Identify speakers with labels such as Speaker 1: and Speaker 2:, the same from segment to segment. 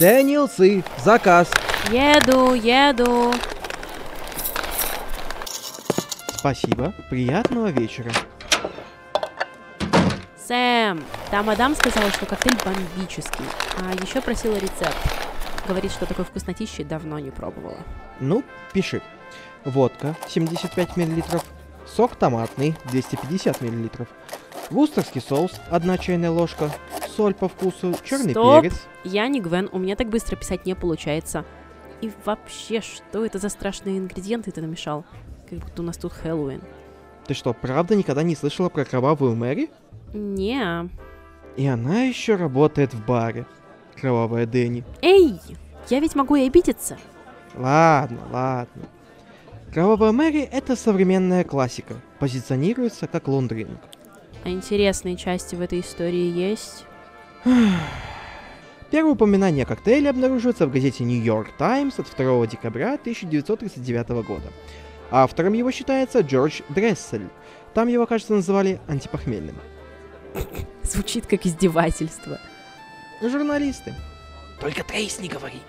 Speaker 1: Дэниел Сы, заказ.
Speaker 2: Еду, еду.
Speaker 1: Спасибо, приятного вечера.
Speaker 2: Сэм, там мадам сказала, что коктейль бомбический. А еще просила рецепт. Говорит, что такой вкуснотищи давно не пробовала.
Speaker 1: Ну, пиши. Водка 75 мл, сок томатный 250 мл, вустерский соус 1 чайная ложка, соль по вкусу, черный
Speaker 2: Стоп!
Speaker 1: перец.
Speaker 2: Я не Гвен, у меня так быстро писать не получается. И вообще, что это за страшные ингредиенты ты намешал? Как будто у нас тут Хэллоуин.
Speaker 1: Ты что, правда никогда не слышала про кровавую Мэри?
Speaker 2: Не.
Speaker 1: И она еще работает в баре. Кровавая Дэнни.
Speaker 2: Эй, я ведь могу и обидеться.
Speaker 1: Ладно, ладно. Кровавая Мэри — это современная классика. Позиционируется как лондринг.
Speaker 2: А интересные части в этой истории есть?
Speaker 1: Первое упоминание о коктейле обнаруживается в газете New York Times от 2 декабря 1939 года. Автором его считается Джордж Дрессель. Там его, кажется, называли антипохмельным.
Speaker 2: Звучит как издевательство.
Speaker 1: Журналисты. Только Трейс не говори.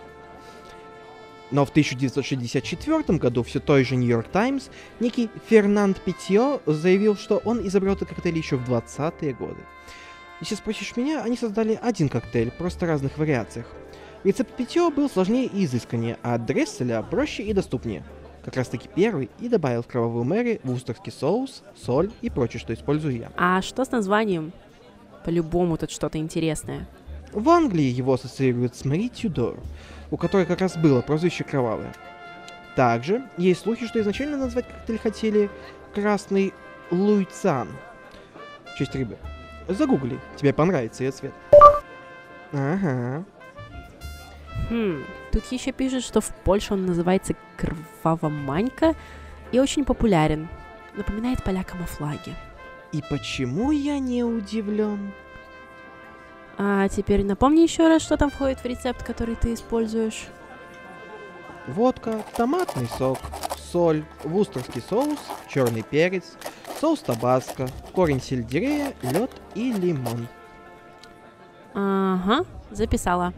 Speaker 1: Но в 1964 году все той же New York Times некий Фернанд Питье заявил, что он изобрел этот коктейль еще в 20-е годы. Если спросишь меня, они создали один коктейль, просто в разных вариациях. Рецепт Питье был сложнее и изысканнее, а Дресселя проще и доступнее. Как раз таки первый и добавил в кровавую Мэри вустерский соус, соль и прочее, что использую я.
Speaker 2: А что с названием? По-любому тут что-то интересное.
Speaker 1: В Англии его ассоциируют с Мари Тюдор, у которой как раз было прозвище Кровавое. Также есть слухи, что изначально назвать коктейль хотели Красный Луйцан. В честь рыбы. Загугли, тебе понравится ее цвет. Ага.
Speaker 2: Хм, тут еще пишут, что в Польше он называется Кровавоманька и очень популярен. Напоминает полякам о флаге.
Speaker 1: И почему я не удивлен?
Speaker 2: А теперь напомни еще раз, что там входит в рецепт, который ты используешь.
Speaker 1: Водка, томатный сок, соль, вустерский соус, черный перец, соус табаско, корень сельдерея, лед и лимон.
Speaker 2: Ага, записала.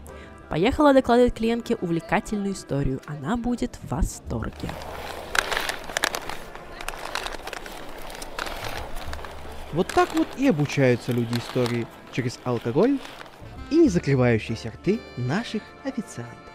Speaker 2: Поехала докладывать клиентке увлекательную историю. Она будет в восторге.
Speaker 1: Вот так вот и обучаются люди истории через алкоголь и не закрывающиеся рты наших официантов.